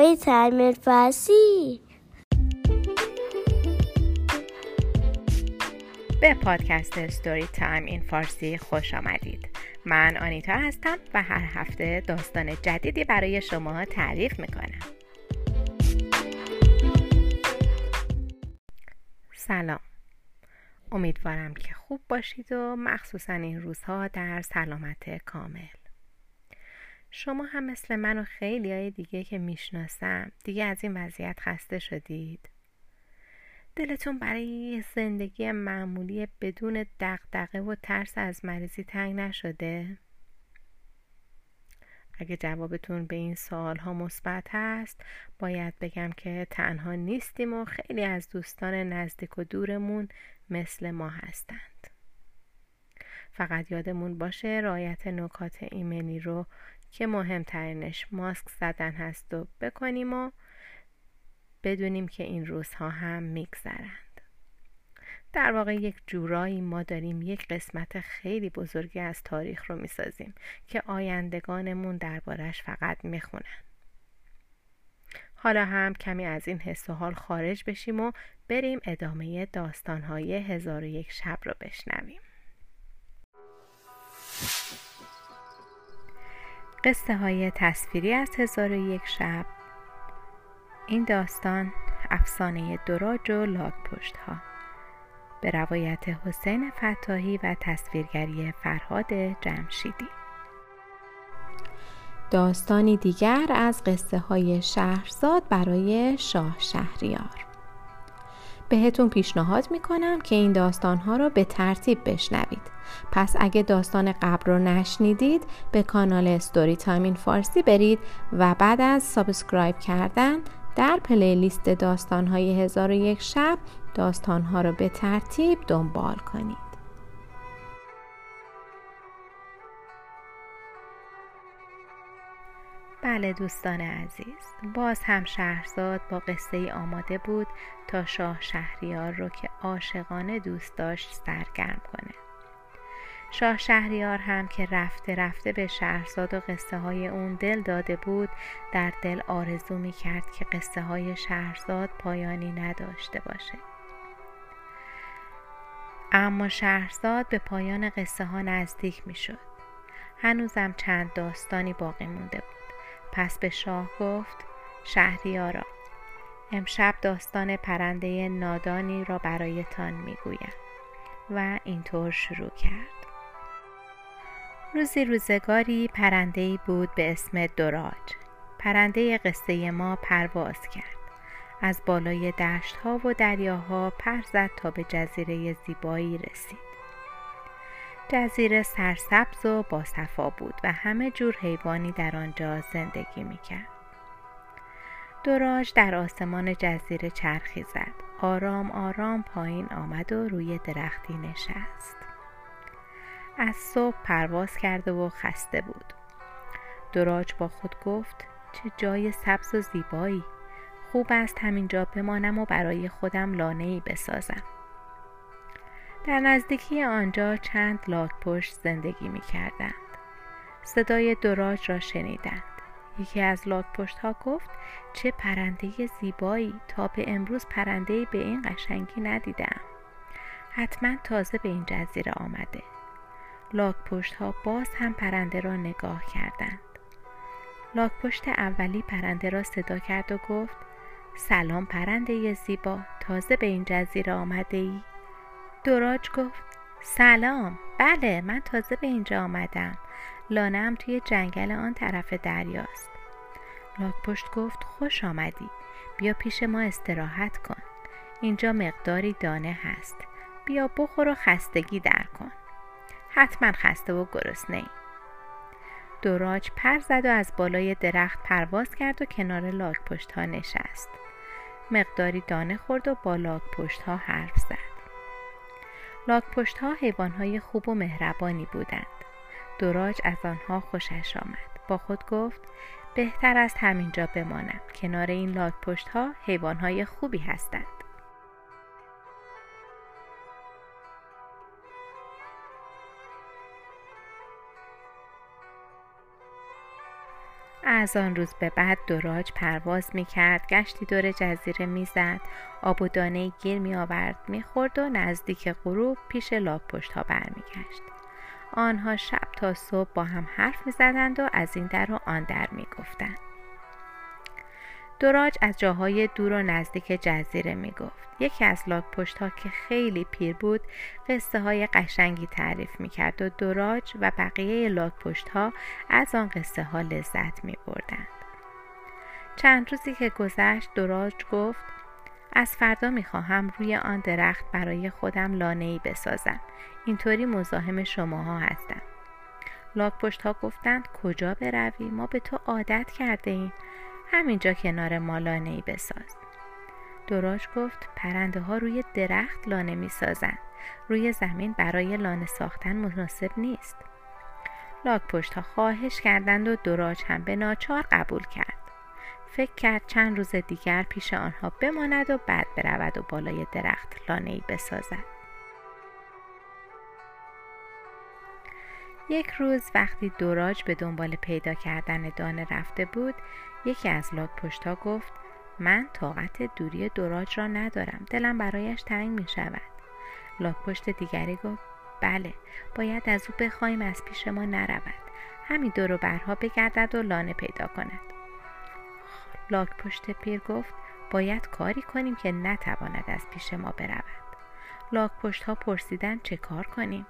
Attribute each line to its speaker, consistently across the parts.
Speaker 1: Story Time فارسی
Speaker 2: به پادکست Story Time in Farsi خوش آمدید. من آنیتا هستم و هر هفته داستان جدیدی برای شما تعریف می‌کنم. سلام. امیدوارم که خوب باشید و مخصوصا این روزها در سلامت کامل. شما هم مثل من و خیلی های دیگه که می‌شناسم دیگه از این وضعیت خسته شدید دلتون برای یه زندگی معمولی بدون دقدقه و ترس از مریضی تنگ نشده؟ اگه جوابتون به این سوال ها مثبت هست باید بگم که تنها نیستیم و خیلی از دوستان نزدیک و دورمون مثل ما هستند فقط یادمون باشه رایت نکات ایمنی رو که مهمترینش ماسک زدن هست و بکنیم و بدونیم که این روزها هم میگذرند. در واقع یک جورایی ما داریم یک قسمت خیلی بزرگی از تاریخ رو می‌سازیم که آیندگانمون دربارش فقط می‌خونن. حالا هم کمی از این حس و حال خارج بشیم و بریم ادامه داستانهای هزار و یک شب رو بشنویم. قصه های تصویری از هزار یک شب. این داستان افسانه دراج و لاک پشت ها به روایت حسین فتاحی و تصویرگری فرهاد جمشیدی. داستانی دیگر از قصه های شهرزاد برای شاه شهریار. بهتون پیشنهاد می‌کنم که این داستانها رو به ترتیب بشنوید. پس اگه داستان قبل رو نشنیدید به کانال Storytime فارسی برید و بعد از subscribe کردن در playlist داستانهای هزار و یک شب داستانها رو به ترتیب دنبال کنید. بله دوستان عزیز باز هم شهرزاد با قصه ای آماده بود تا شاه شهریار رو که عاشقانه دوست داشت سرگرم کنه. شاه شهریار هم که رفته رفته به شهرزاد و قصه های اون دل داده بود در دل آرزو می کرد که قصه های شهرزاد پایانی نداشته باشه. اما شهرزاد به پایان قصه ها نزدیک می شد. هنوزم چند داستانی باقی مونده بود. پس به شاه گفت شهریارا امشب داستان پرنده نادانی را برایتان می‌گویم. و اینطور شروع کرد. روزی روزگاری پرنده بود به اسم دراج پرنده قصه ما پرواز کرد. از بالای دشت ها و دریاها پر زد تا به جزیره زیبایی رسید. جزیره سرسبز و باصفا بود و همه جور حیوانی در آنجا زندگی می‌کرد. دوراج در آسمان جزیره چرخی زد. آرام آرام پایین آمد و روی درختی نشست. از صبح پرواز کرده و خسته بود. دوراج با خود گفت چه جای سبز و زیبایی. خوب است همینجا بمانم و برای خودم لانه ای بسازم. در نزدیکی آنجا چند لاک پشت زندگی می کردند. صدای دراج را شنیدند. یکی از لاک پشت ها گفت چه پرنده زیبایی تا به امروز پرنده به این قشنگی ندیدم. حتما تازه به این جزیره آمده. لاک پشت ها باز هم پرنده را نگاه کردند. لاک پشت اولی پرنده را صدا کرد و گفت سلام پرنده زیبا تازه به این جزیره آمده ای؟ دوراج گفت سلام. بله من تازه به اینجا آمدم. لانم توی جنگل آن طرف دریاست. لاک پشت گفت خوش آمدی. بیا پیش ما استراحت کن. اینجا مقداری دانه هست. بیا بخور و خستگی در کن. حتما خسته و گرسنه ای. دوراج پر زد و از بالای درخت پرواز کرد و کنار لاک پشت ها نشست. مقداری دانه خورد و با لاک پشت ها حرف زد. لاک پشت ها حیوان های خوب و مهربانی بودند. دوراج از آنها خوشش آمد. با خود گفت بهتر است همینجا بمانم. کنار این لاک پشت ها حیوان های خوبی هستند. از آن روز به بعد دراج پرواز می کرد گشتی دور جزیره می‌زد آب و دانه گیر می آورد می خورد و نزدیک غروب پیش لاک پشت ها برمیگشت آنها شب تا صبح با هم حرف می زدند و از این در و آن در می گفتند. دراج از جاهای دور و نزدیک جزیره می گفت. یکی از لاک پشت ها که خیلی پیر بود قصه های قشنگی تعریف می کرد و دراج و بقیه لاک پشت ها از آن قصه ها لذت می بردند. چند روزی که گذشت دراج گفت از فردا می خواهم روی آن درخت برای خودم لانه ای بسازم. اینطوری مزاحم شماها هستم. لاک پشت ها گفتند کجا بروی ما به تو عادت کرده ایم. همینجا کنار ما لانه ای بساز. دراج گفت پرنده ها روی درخت لانه می سازند. روی زمین برای لانه ساختن مناسب نیست. لاک پشت ها خواهش کردند و دراج هم به ناچار قبول کرد. فکر کرد چند روز دیگر پیش آنها بماند و بعد برود و بالای درخت لانه ای بسازد. یک روز وقتی دوراج به دنبال پیدا کردن دانه رفته بود یکی از لاک پشتا گفت من طاقت دوری دوراج را ندارم دلم برایش تنگ می شود لاک پشت دیگری گفت بله باید از او بخواهیم از پیش ما نرود. همین دور برها بگردد و لانه پیدا کند. لاک پشت پیر گفت باید کاری کنیم که نتواند از پیش ما برود. لاک پشت ها پرسیدن چه کار کنیم؟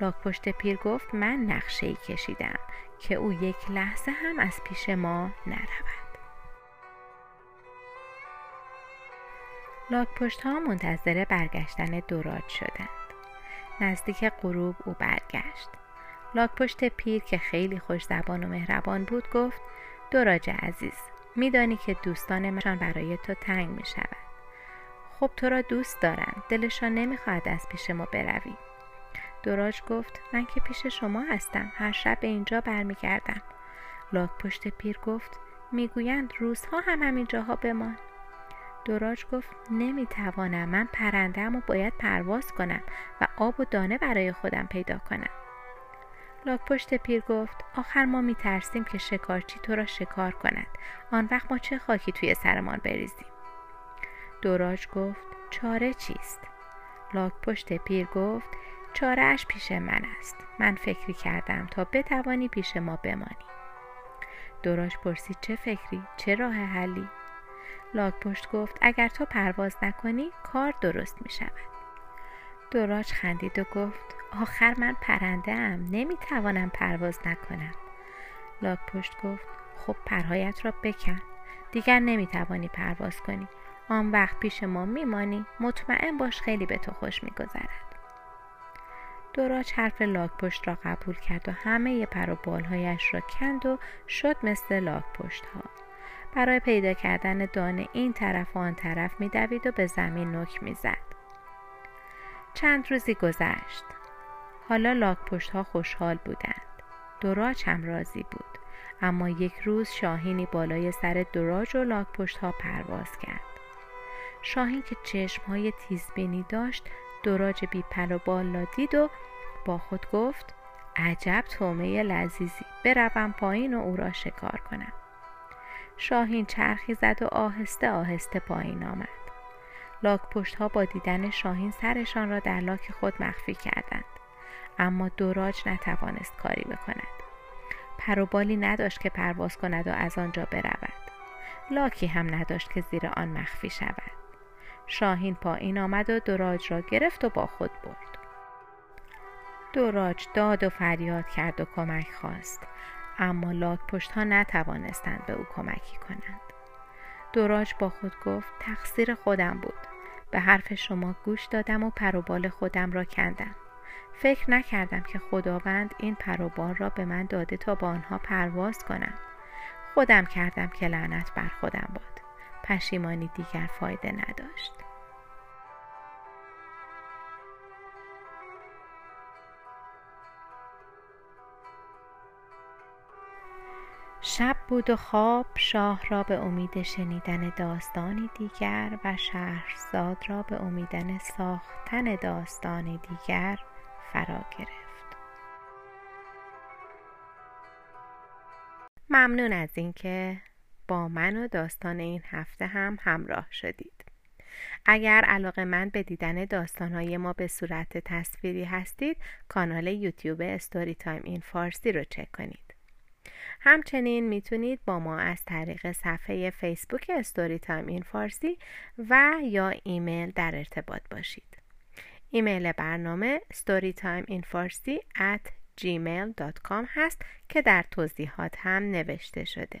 Speaker 2: لاک پشت پیر گفت من نقشه ای کشیدم که او یک لحظه هم از پیش ما نرود. لاک پشت ها منتظر برگشتن دوراج شدند. نزدیک غروب او برگشت. لاک پشت پیر که خیلی خوش زبان و مهربان بود گفت دوراج عزیز میدانی که دوستان من برای تو تنگ می شود خب تو را دوست دارند دلشان نمی‌خواهد از پیش ما بروی. دوراج گفت من که پیش شما هستم. هر شب به اینجا برمیگردم. لاک پشت پیر گفت می‌گویند روزها هم همین جاها بمان. دوراج گفت نمی‌توانم. من پرندم و باید پرواز کنم و آب و دانه برای خودم پیدا کنم. لاک پشت پیر گفت آخر ما میترسیم که شکارچی تو را شکار کند. آن وقت ما چه خاکی توی سرمان بریزیم؟ دوراج گفت چاره چیست؟ لاک پشت پیر گفت چارهش پیش من است. من فکری کردم تا بتوانی پیش ما بمانی. دوراج پرسید چه فکری؟ چه راه حلی؟ لاک پشت گفت اگر تو پرواز نکنی کار درست می شود. دوراج خندید و گفت آخر من پرنده ام نمی توانم پرواز نکنم. لاک پشت گفت خب پرهایت را بکن. دیگر نمی توانی پرواز کنی. آن وقت پیش ما میمانی. مطمئن باش خیلی به تو خوش میگذرد. دوراج حرف لاک پشت را قبول کرد و همه پر و بالهایش را کند و شد مثل لاک پشت ها. برای پیدا کردن دانه این طرف و آن طرف میدوید و به زمین نک می‌زد. چند روزی گذشت. حالا لاک پشت ها خوشحال بودند. دوراج هم راضی بود. اما یک روز شاهینی بالای سر دوراج و لاک پشت ها پرواز کرد. شاهین که چشم های تیزبینی داشت دوراج بی پر و بالا دید و با خود گفت عجب تومه لذیذی بروم پایین و او را شکار کنم. شاهین چرخی زد و آهسته آهسته پایین آمد. لاک پشت ها با دیدن شاهین سرشان را در لاک خود مخفی کردند. اما دوراج نتوانست کاری بکند. پروبالی نداشت که پرواز کند و از آنجا برود. لاکی هم نداشت که زیر آن مخفی شود. شاهین پایین آمد و دوراج را گرفت و با خود برد. دوراج داد و فریاد کرد و کمک خواست. اما لاک پشت ها نتوانستند به او کمکی کنند. دوراج با خود گفت تقصیر خودم بود. به حرف شما گوش دادم و پروبال خودم را کندم. فکر نکردم که خداوند این پروبال را به من داده تا با آنها پرواز کنم. خودم کردم که لعنت بر خودم باد. پشیمانی دیگر فایده نداشت. شب بود و خواب شاه را به امید شنیدن داستانی دیگر و شهرزاد را به امیدن ساختن داستانی دیگر فرا گرفت. ممنون از اینکه با من و داستان این هفته هم همراه شدید. اگر علاقه مند به دیدن داستانهای ما به صورت تصویری هستید کانال یوتیوب Storytime in Farsi رو چک کنید. همچنین می‌تونید با ما از طریق صفحه فیسبوک Storytime in Farsi و یا ایمیل در ارتباط باشید. ایمیل برنامه storytimeinfarsi at gmail.com هست که در توضیحات هم نوشته شده.